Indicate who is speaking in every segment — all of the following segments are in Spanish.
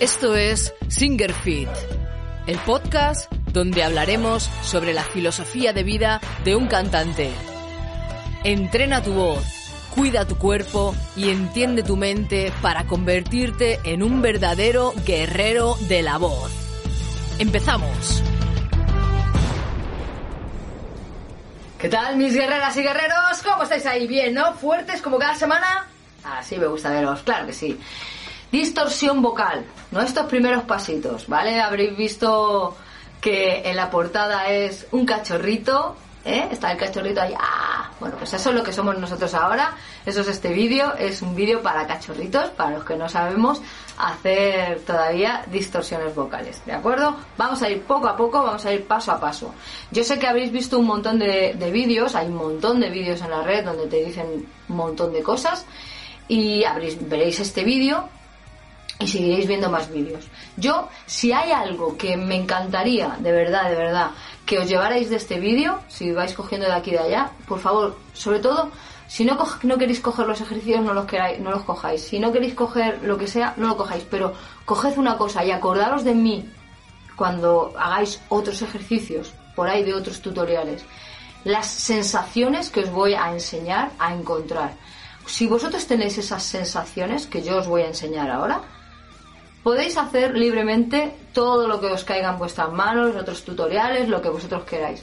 Speaker 1: Esto es Singer Fit, el podcast donde hablaremos sobre la filosofía de vida de un cantante. Entrena tu voz, cuida tu cuerpo y entiende tu mente para convertirte en un verdadero guerrero de la voz. Empezamos. ¿Qué tal mis guerreras y guerreros? ¿Cómo estáis ahí? ¿Bien, no? ¿Fuertes como cada semana? Así me gusta veros, claro que sí. Distorsión vocal, no estos primeros pasitos, ¿vale? Habréis visto que en la portada es un cachorrito, ¿eh? Está el cachorrito ahí, ¡ah! Bueno, pues eso es lo que somos nosotros ahora, eso es este vídeo, es un vídeo para cachorritos, para los que no sabemos hacer todavía distorsiones vocales, ¿de acuerdo? Vamos a ir poco a poco, vamos a ir paso a paso. Yo sé que habréis visto un montón de, de vídeos, hay un montón de vídeos en la red donde te dicen un montón de cosas y habréis, veréis este vídeo y seguiréis viendo más vídeos. Yo, si hay algo que me encantaría, de verdad, de verdad, que os llevarais de este vídeo, si vais cogiendo de aquí y de allá, por favor, sobre todo, si no, no queréis coger los ejercicios, no los, queráis, no los cojáis. Si no queréis coger lo que sea, no lo cojáis. Pero coged una cosa y acordaros de mí cuando hagáis otros ejercicios por ahí de otros tutoriales. Las sensaciones que os voy a enseñar a encontrar. Si vosotros tenéis esas sensaciones que yo os voy a enseñar ahora, Podéis hacer libremente todo lo que os caiga en vuestras manos, otros tutoriales, lo que vosotros queráis.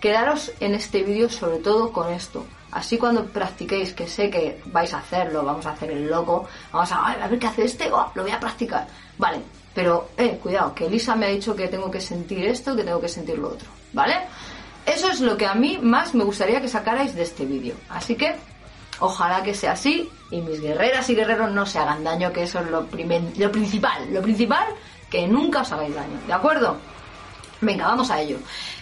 Speaker 1: Quedaros en este vídeo sobre todo con esto. Así cuando practiquéis, que sé que vais a hacerlo, vamos a hacer el loco, vamos a, ver qué hace este, oh, lo voy a practicar. Vale, pero, eh, cuidado, que Elisa me ha dicho que tengo que sentir esto, que tengo que sentir lo otro, ¿vale? Eso es lo que a mí más me gustaría que sacarais de este vídeo. Así que Ojalá que sea así y mis guerreras y guerreros no se hagan daño, que eso es lo, lo principal. Lo principal, que nunca os hagáis daño, ¿de acuerdo? Venga, vamos a ello.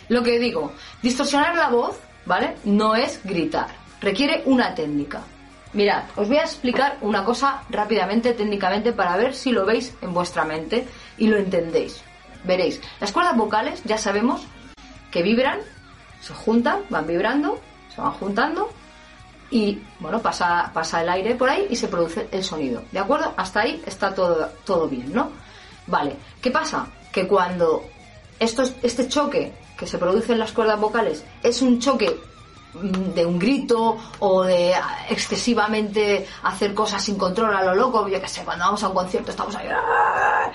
Speaker 1: Lo que digo, distorsionar la voz, ¿vale? No es gritar, requiere una técnica. Mirad, os voy a explicar una cosa rápidamente, técnicamente, para ver si lo veis en vuestra mente y lo entendéis. Veréis, las cuerdas vocales ya sabemos que vibran, se juntan, van vibrando, se van juntando y bueno, pasa, pasa el aire por ahí y se produce el sonido. ¿De acuerdo? Hasta ahí está todo, todo bien, ¿no? Vale, ¿qué pasa? Que cuando este choque que se produce en las cuerdas vocales es un choque de un grito o de excesivamente hacer cosas sin control a lo loco, yo que sé, cuando vamos a un concierto estamos ahí, ¡ah!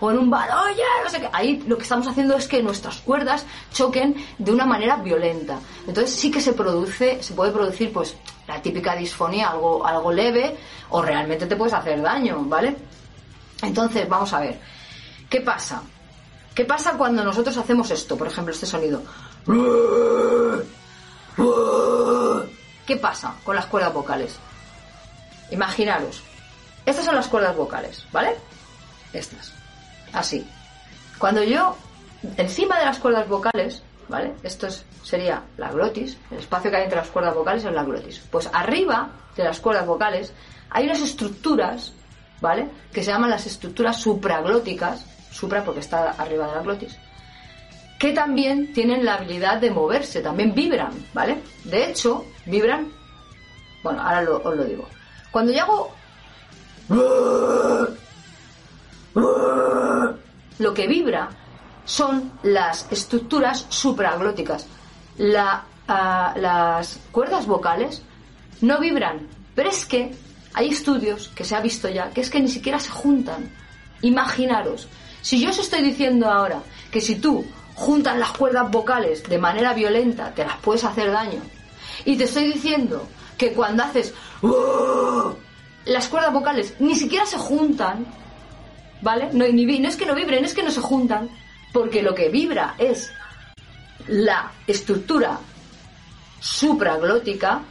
Speaker 1: o en un bar, oye, no sé qué, ahí lo que estamos haciendo es que nuestras cuerdas choquen de una manera violenta. Entonces sí que se produce, se puede producir pues la típica disfonía, algo, algo leve, o realmente te puedes hacer daño, ¿vale? Entonces, vamos a ver, ¿qué pasa? ¿Qué pasa cuando nosotros hacemos esto, por ejemplo, este sonido? ¿Qué pasa con las cuerdas vocales? Imaginaros, estas son las cuerdas vocales, ¿vale? Estas, así. Cuando yo, encima de las cuerdas vocales, ¿vale? Esto sería la glotis, el espacio que hay entre las cuerdas vocales es la glotis. Pues arriba de las cuerdas vocales hay unas estructuras, ¿vale? Que se llaman las estructuras supraglóticas, supra porque está arriba de la glotis, que también tienen la habilidad de moverse, también vibran, ¿vale? De hecho, vibran, bueno, ahora os lo digo. Cuando yo hago lo que vibra son las estructuras supraglóticas. Ah, las cuerdas vocales no vibran, pero es que hay estudios que se ha visto ya que es que ni siquiera se juntan. Imaginaros, si yo os estoy diciendo ahora que si tú juntan las cuerdas vocales de manera violenta, te las puedes hacer daño. Y te estoy diciendo que cuando haces las cuerdas vocales ni siquiera se juntan, ¿vale? No, no es que no vibren, es que no se juntan, porque lo que vibra es la estructura supraglótica.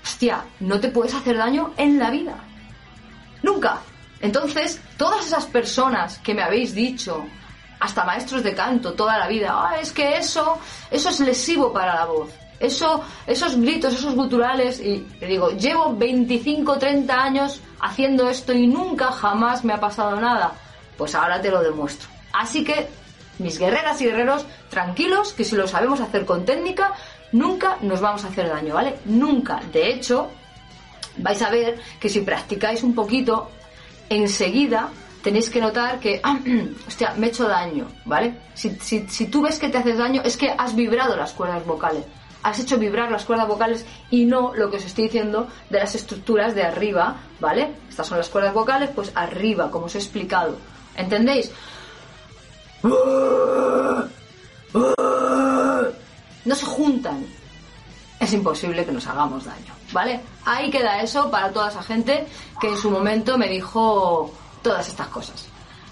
Speaker 1: Hostia, no te puedes hacer daño en la vida. Nunca. Entonces, todas esas personas que me habéis dicho hasta maestros de canto toda la vida, ah, es que eso, eso es lesivo para la voz. Eso, esos gritos, esos guturales, y le digo, llevo 25, 30 años haciendo esto y nunca jamás me ha pasado nada. Pues ahora te lo demuestro. Así que mis guerreras y guerreros, tranquilos, que si lo sabemos hacer con técnica, nunca nos vamos a hacer daño, ¿vale? Nunca. De hecho, vais a ver que si practicáis un poquito, enseguida tenéis que notar que, hostia, me he hecho daño, ¿vale? Si, si, tú ves que te haces daño, es que has vibrado las cuerdas vocales. Has hecho vibrar las cuerdas vocales y no lo que os estoy diciendo de las estructuras de arriba, ¿vale? Estas son las cuerdas vocales, pues arriba, como os he explicado. ¿Entendéis? No se juntan. Es imposible que nos hagamos daño, ¿vale? Ahí queda eso para toda esa gente que en su momento me dijo todas estas cosas.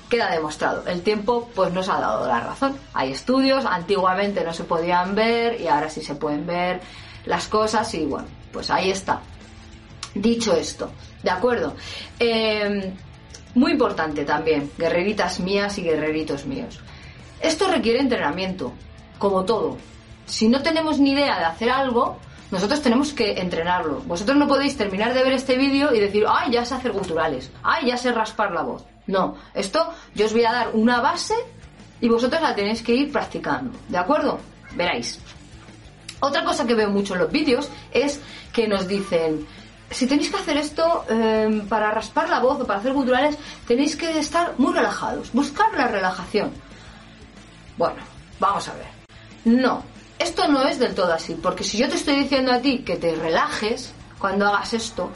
Speaker 1: Queda demostrado. El tiempo pues nos ha dado la razón. Hay estudios, antiguamente no se podían ver y ahora sí se pueden ver las cosas y bueno, pues ahí está. Dicho esto, ¿de acuerdo? Em, muy importante también, guerreritas mías y guerreritos míos. Esto requiere entrenamiento, como todo. Si no tenemos ni idea de hacer algo, nosotros tenemos que entrenarlo. Vosotros no podéis terminar de ver este vídeo y decir, ay, ya sé hacer culturales, ay, ya sé raspar la voz. No, esto yo os voy a dar una base y vosotros la tenéis que ir practicando, ¿de acuerdo? Veráis. Otra cosa que veo mucho en los vídeos es que nos dicen, si tenéis que hacer esto em, para raspar la voz o para hacer culturales, tenéis que estar muy relajados, buscar la relajación. Bueno, vamos a ver. No, esto no es del todo así, porque si yo te estoy diciendo a ti que te relajes cuando hagas esto,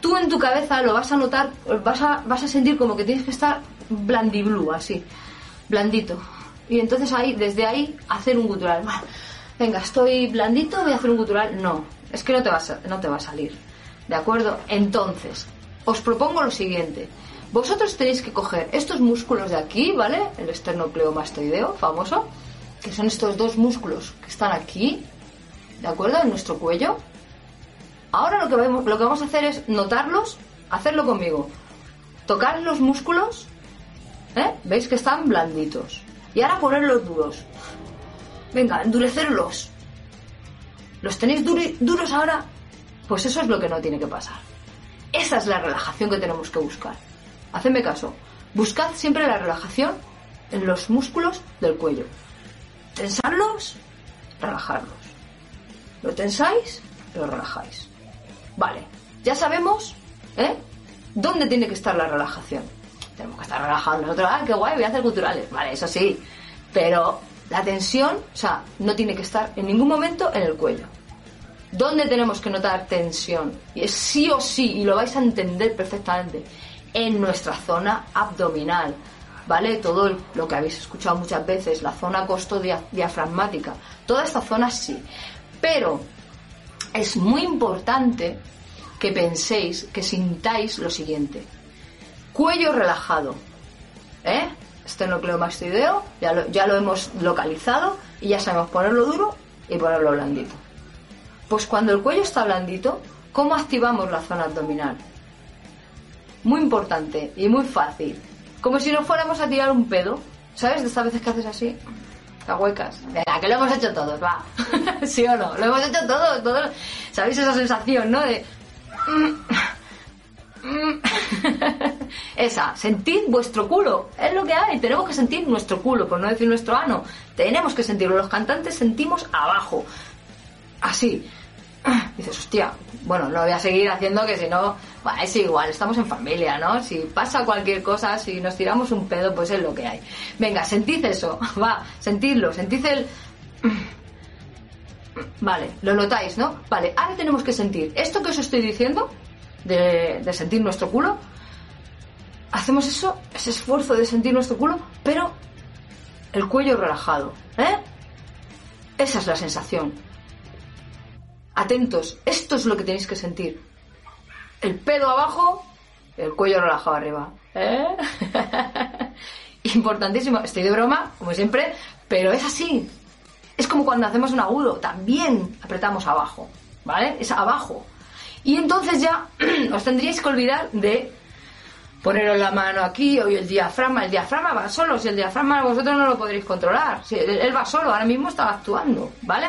Speaker 1: tú en tu cabeza lo vas a notar, vas a, vas a sentir como que tienes que estar blandiblue, así, blandito. Y entonces ahí, desde ahí, hacer un gutural. Venga, estoy blandito, voy a hacer un gutural. No, es que no te, va a, no te va a salir. ¿De acuerdo? Entonces, os propongo lo siguiente. Vosotros tenéis que coger estos músculos de aquí, ¿vale? El esternocleomastoideo, famoso que son estos dos músculos que están aquí, ¿de acuerdo? En nuestro cuello. Ahora lo que, vemos, lo que vamos a hacer es notarlos, hacerlo conmigo. Tocar los músculos, ¿eh? ¿Veis que están blanditos? Y ahora ponerlos duros. Venga, endurecerlos. ¿Los tenéis duros ahora? Pues eso es lo que no tiene que pasar. Esa es la relajación que tenemos que buscar. Hacedme caso. Buscad siempre la relajación en los músculos del cuello. Tensarlos, relajarlos. Lo tensáis, lo relajáis. Vale, ya sabemos, ¿eh? ¿Dónde tiene que estar la relajación? Tenemos que estar relajados nosotros. Ah, qué guay, voy a hacer culturales. Vale, eso sí. Pero la tensión, o sea, no tiene que estar en ningún momento en el cuello. ¿Dónde tenemos que notar tensión? Y es sí o sí, y lo vais a entender perfectamente, en nuestra zona abdominal. ¿Vale? Todo lo que habéis escuchado muchas veces, la zona costo-diafragmática, toda esta zona sí. Pero es muy importante que penséis, que sintáis lo siguiente. Cuello relajado, ¿eh? Esternocleomastoideo, ya lo, ya lo hemos localizado y ya sabemos ponerlo duro y ponerlo blandito. Pues cuando el cuello está blandito, ¿cómo activamos la zona abdominal? Muy importante y muy fácil. Como si no fuéramos a tirar un pedo. ¿Sabes? De estas veces que haces así. Las huecas. Venga, que lo hemos hecho todos, va. ¿Sí o no? Lo hemos hecho todos, todos. ¿Sabéis esa sensación, no? De. Esa, sentid vuestro culo, es lo que hay, tenemos que sentir nuestro culo, por no decir nuestro ano, tenemos que sentirlo, los cantantes sentimos abajo, así, dices, hostia, bueno, lo voy a seguir haciendo que si no, es igual, estamos en familia, ¿no? Si pasa cualquier cosa, si nos tiramos un pedo, pues es lo que hay. Venga, sentid eso, va, sentidlo, sentid el... Vale, lo notáis, ¿no? Vale, ahora tenemos que sentir esto que os estoy diciendo, de, de sentir nuestro culo, hacemos eso, ese esfuerzo de sentir nuestro culo, pero el cuello relajado, ¿eh? Esa es la sensación atentos, esto es lo que tenéis que sentir. El pedo abajo, el cuello relajado arriba. ¿Eh? Importantísimo, estoy de broma, como siempre, pero es así. Es como cuando hacemos un agudo, también apretamos abajo, ¿vale? Es abajo. Y entonces ya os tendríais que olvidar de poneros la mano aquí o el diafragma. El diafragma va solo, si el diafragma vosotros no lo podréis controlar. Si él va solo, ahora mismo está actuando, ¿vale?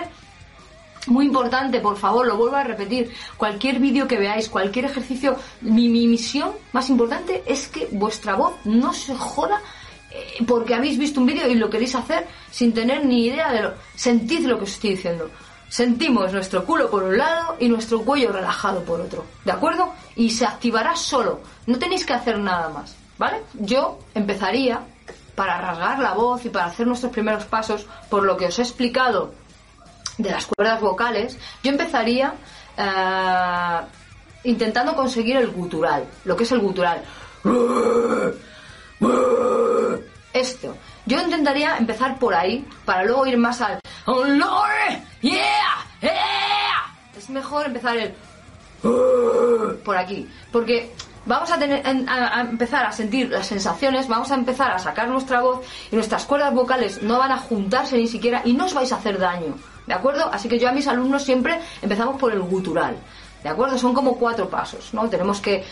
Speaker 1: Muy importante, por favor, lo vuelvo a repetir. Cualquier vídeo que veáis, cualquier ejercicio, mi, misión más importante es que vuestra voz no se joda eh, porque habéis visto un vídeo y lo queréis hacer sin tener ni idea de lo... Sentid lo que os estoy diciendo. Sentimos nuestro culo por un lado y nuestro cuello relajado por otro. ¿De acuerdo? Y se activará solo. No tenéis que hacer nada más. ¿Vale? Yo empezaría para rasgar la voz y para hacer nuestros primeros pasos por lo que os he explicado de las cuerdas vocales, yo empezaría eh, intentando conseguir el gutural, lo que es el gutural. Esto. Yo intentaría empezar por ahí para luego ir más al oh, yeah, yeah. Es mejor empezar el por aquí, porque vamos a, tener, a, empezar a sentir las sensaciones, vamos a empezar a sacar nuestra voz y nuestras cuerdas vocales no van a juntarse ni siquiera y no os vais a hacer daño, ¿de acuerdo? Así que yo a mis alumnos siempre empezamos por el gutural, ¿de acuerdo? Son como cuatro pasos, ¿no? Tenemos que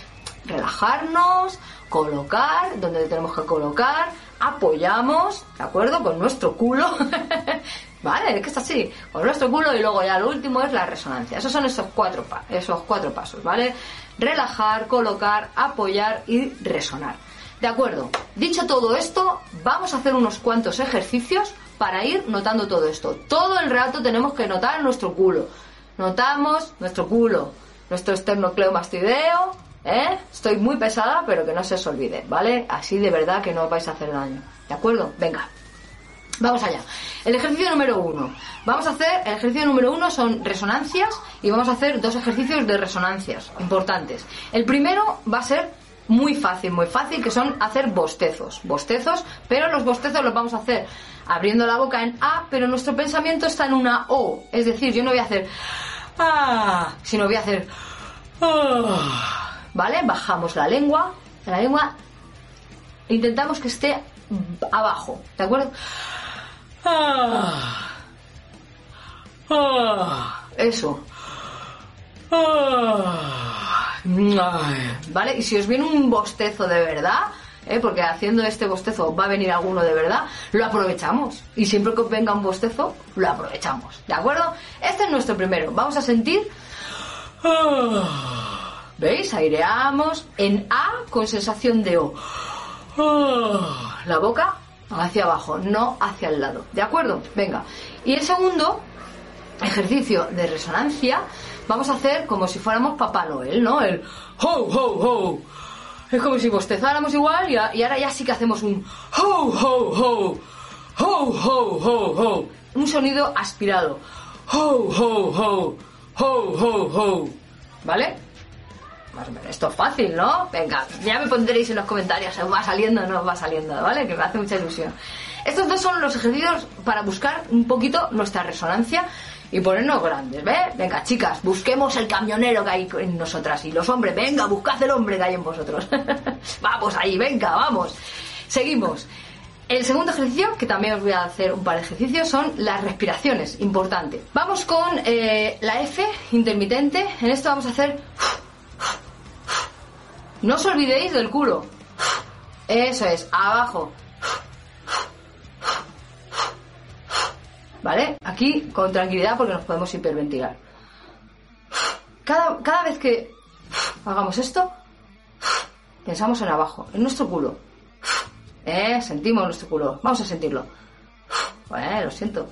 Speaker 1: relajarnos, colocar donde tenemos que colocar, apoyamos, ¿de acuerdo? Con nuestro culo, ¿vale? Es que es así, con nuestro culo y luego ya lo último es la resonancia. Esos son esos cuatro, esos cuatro pasos, ¿vale? Relajar, colocar, apoyar y resonar. De acuerdo, dicho todo esto, vamos a hacer unos cuantos ejercicios para ir notando todo esto. Todo el rato tenemos que notar nuestro culo. Notamos nuestro culo, nuestro esternocleomastoideo, ¿Eh? Estoy muy pesada, pero que no se os olvide, ¿vale? Así de verdad que no os vais a hacer daño. ¿De acuerdo? Venga. Vamos allá. El ejercicio número uno. Vamos a hacer, el ejercicio número uno son resonancias y vamos a hacer dos ejercicios de resonancias importantes. El primero va a ser muy fácil, muy fácil, que son hacer bostezos. Bostezos, pero los bostezos los vamos a hacer abriendo la boca en A, pero nuestro pensamiento está en una O. Es decir, yo no voy a hacer ah, sino voy a hacer ah. ¿vale? Bajamos la lengua, la lengua intentamos que esté abajo, ¿de acuerdo? Eso. Ah. ¿Vale? Y si os viene un bostezo de verdad, ¿eh? porque haciendo este bostezo va a venir alguno de verdad, lo aprovechamos. Y siempre que venga un bostezo, lo aprovechamos. ¿De acuerdo? Este es nuestro primero. Vamos a sentir... ¿Veis? Aireamos en A con sensación de O. La boca hacia abajo, no hacia el lado. ¿De acuerdo? Venga. Y el segundo ejercicio de resonancia vamos a hacer como si fuéramos Papá Noel, ¿no? El ho, ho, ho. Es como si bostezáramos igual y, ahora ya sí que hacemos un ho, ho, ho. Ho, ho, ho, ho. Un sonido aspirado. Ho, ho, ho. Ho, ho, ho. ¿Vale? Esto es fácil, ¿no? Venga, ya me pondréis en los comentarios, ¿se va saliendo o no va saliendo? ¿Vale? Que me hace mucha ilusión. Estos dos son los ejercicios para buscar un poquito nuestra resonancia y ponernos grandes, ¿ves? Venga, chicas, busquemos el camionero que hay en nosotras y los hombres, venga, buscad el hombre que hay en vosotros. vamos ahí, venga, vamos. Seguimos. El segundo ejercicio, que también os voy a hacer un par de ejercicios, son las respiraciones, importante. Vamos con eh, la F intermitente. En esto vamos a hacer no os olvidéis del culo. Eso es, abajo. ¿Vale? Aquí con tranquilidad porque nos podemos hiperventilar. Cada, cada vez que hagamos esto, pensamos en abajo, en nuestro culo. ¿Eh? Sentimos nuestro culo. Vamos a sentirlo. Lo siento.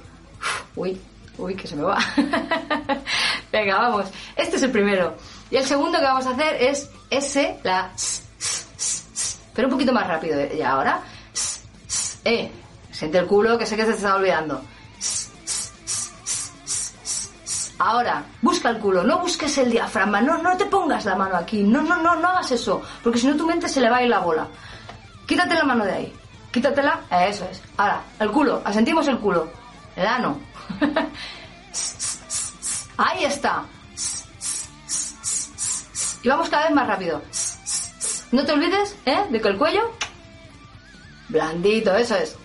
Speaker 1: Uy, uy, que se me va. Venga, vamos. Este es el primero. Y el segundo que vamos a hacer es S, la pero un poquito más rápido. Y ahora, eh, siente el culo que sé que se te está olvidando. Ahora, busca el culo, no busques el diafragma, no, no te pongas la mano aquí, no, no, no, no hagas eso, porque si no tu mente se le va a ir la bola. Quítate la mano de ahí, quítatela, eso es. Ahora, el culo, asentimos el culo, el ano. ahí está. Y vamos cada vez más rápido. No te olvides, ¿eh? De que el cuello... Blandito, eso es.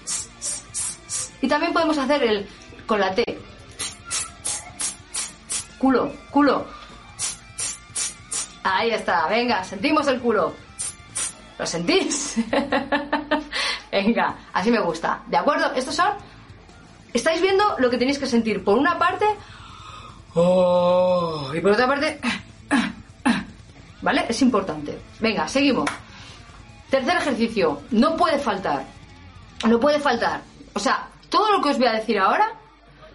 Speaker 1: Y también podemos hacer el... Con la T. Culo, culo. Ahí está, venga, sentimos el culo. ¿Lo sentís? venga, así me gusta. ¿De acuerdo? Estos son... Estáis viendo lo que tenéis que sentir. Por una parte... Oh, y por otra parte... ¿Vale? Es importante. Venga, seguimos. Tercer ejercicio. No puede faltar. no puede faltar. O sea, todo lo que os voy a decir ahora,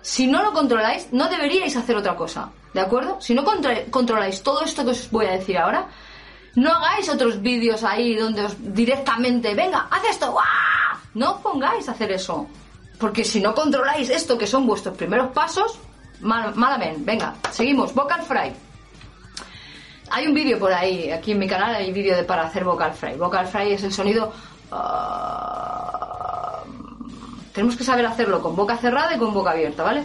Speaker 1: si no lo controláis, no deberíais hacer otra cosa. ¿De acuerdo? Si no controláis todo esto que os voy a decir ahora, no hagáis otros vídeos ahí donde os directamente, venga, haz esto, ¡guau! No os pongáis a hacer eso. Porque si no controláis esto, que son vuestros primeros pasos, mal, malamente. Venga, seguimos. Vocal fry. Hay un vídeo por ahí, aquí en mi canal hay vídeo de para hacer vocal fry. Vocal fry es el sonido. ah, tenemos que saber hacerlo con boca cerrada y con boca abierta, ¿vale?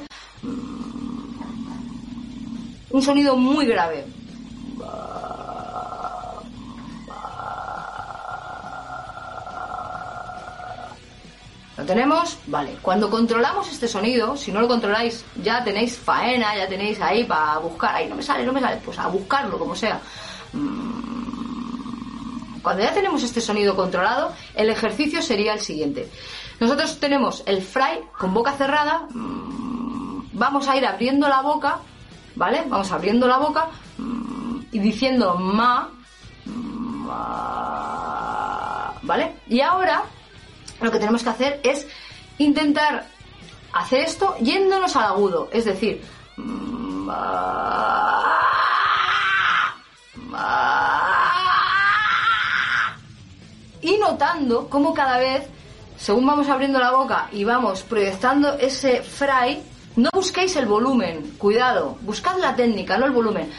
Speaker 1: Un sonido muy grave. ¿Lo tenemos? Vale. Cuando controlamos este sonido, si no lo controláis, ya tenéis faena, ya tenéis ahí para buscar. Ahí no me sale, no me sale. Pues a buscarlo, como sea. Mm. Cuando ya tenemos este sonido controlado, el ejercicio sería el siguiente. Nosotros tenemos el fry con boca cerrada. mm, Vamos a ir abriendo la boca, ¿vale? Vamos abriendo la boca mm, y diciendo ma, ma, ¿vale? Y ahora lo que tenemos que hacer es intentar hacer esto yéndonos al agudo, es decir, y notando cómo cada vez, según vamos abriendo la boca y vamos proyectando ese fry, no busquéis el volumen, cuidado, buscad la técnica, no el volumen.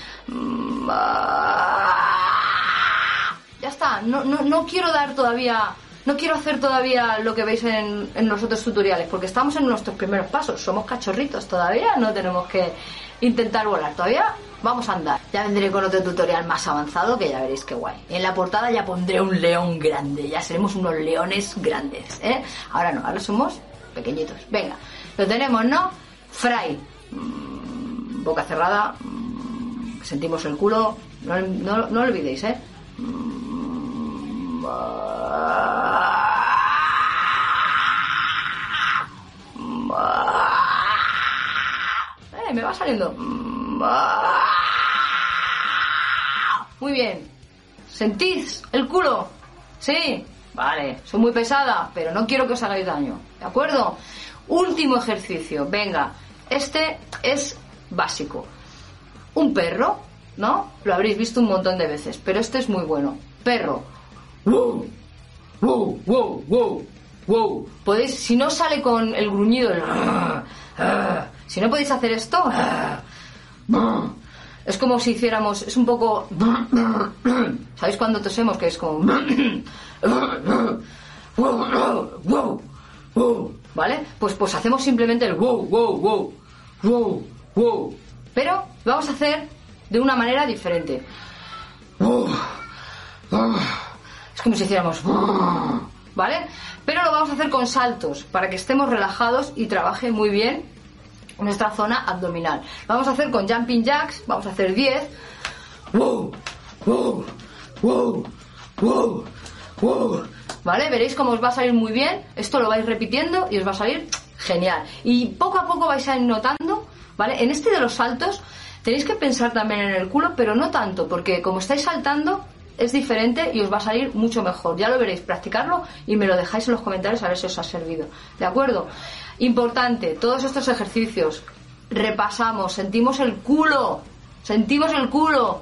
Speaker 1: Ya está, no, no, no quiero dar todavía, no quiero hacer todavía lo que veis en, en los otros tutoriales, porque estamos en nuestros primeros pasos, somos cachorritos todavía, no tenemos que intentar volar, todavía vamos a andar. Ya vendré con otro tutorial más avanzado que ya veréis qué guay. En la portada ya pondré un león grande, ya seremos unos leones grandes, ¿eh? Ahora no, ahora somos pequeñitos. Venga, lo tenemos, ¿no? Fry. Mm, boca cerrada. mm, sentimos el culo. No, no, no olvidéis, ¿eh? Mm, Eh, me va saliendo. Muy bien. ¿Sentís el culo? ¿Sí? Vale, soy muy pesada, pero no quiero que os hagáis daño. ¿De acuerdo? Último ejercicio. Venga, este es básico. Un perro, ¿no? Lo habréis visto un montón de veces, pero este es muy bueno. Perro. Wow, wow, wow, wow, wow. Podéis, si no sale con el gruñido, el... si no podéis hacer esto, es como si hiciéramos, es un poco, ¿sabéis cuando tosemos que es como, ¿vale? Pues pues hacemos simplemente el wow, wow, wow, wow, wow, pero lo vamos a hacer de una manera diferente. Es como si hiciéramos, ¿vale? Pero lo vamos a hacer con saltos para que estemos relajados y trabaje muy bien nuestra zona abdominal. Vamos a hacer con jumping jacks, vamos a hacer 10. Wow, wow, wow, wow, wow. ¿Vale? Veréis cómo os va a salir muy bien. Esto lo vais repitiendo y os va a salir genial. Y poco a poco vais a ir notando, ¿vale? En este de los saltos tenéis que pensar también en el culo, pero no tanto, porque como estáis saltando es diferente y os va a salir mucho mejor. Ya lo veréis, practicarlo y me lo dejáis en los comentarios a ver si os ha servido. ¿De acuerdo? Importante, todos estos ejercicios, repasamos, sentimos el culo, sentimos el culo,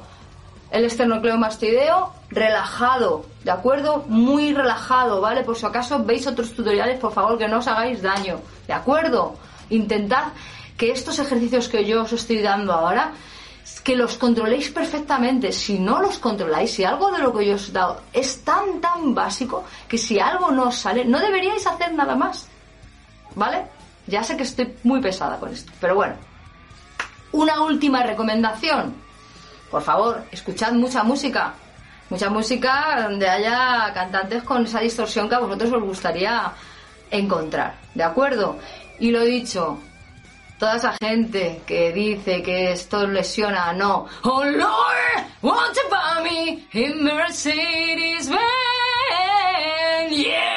Speaker 1: el esternocleidomastoideo relajado, ¿de acuerdo? Muy relajado, ¿vale? Por si acaso veis otros tutoriales, por favor, que no os hagáis daño, ¿de acuerdo? Intentad que estos ejercicios que yo os estoy dando ahora, que los controléis perfectamente. Si no los controláis, si algo de lo que yo os he dado es tan, tan básico, que si algo no os sale, no deberíais hacer nada más. ¿Vale? Ya sé que estoy muy pesada con esto, pero bueno. Una última recomendación. Por favor, escuchad mucha música. Mucha música donde haya cantantes con esa distorsión que a vosotros os gustaría encontrar. ¿De acuerdo? Y lo dicho, toda esa gente que dice que esto lesiona, no. Oh Lord, won't you buy me in Mercedes Benz? Yeah.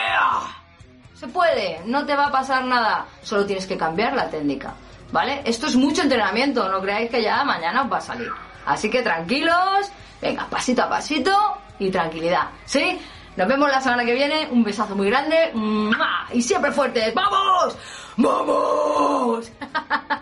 Speaker 1: Se puede, no te va a pasar nada, solo tienes que cambiar la técnica, ¿vale? Esto es mucho entrenamiento, no creáis que ya mañana os va a salir. Así que tranquilos, venga, pasito a pasito y tranquilidad, ¿sí? Nos vemos la semana que viene. Un besazo muy grande. Y siempre fuertes. ¡Vamos! ¡Vamos!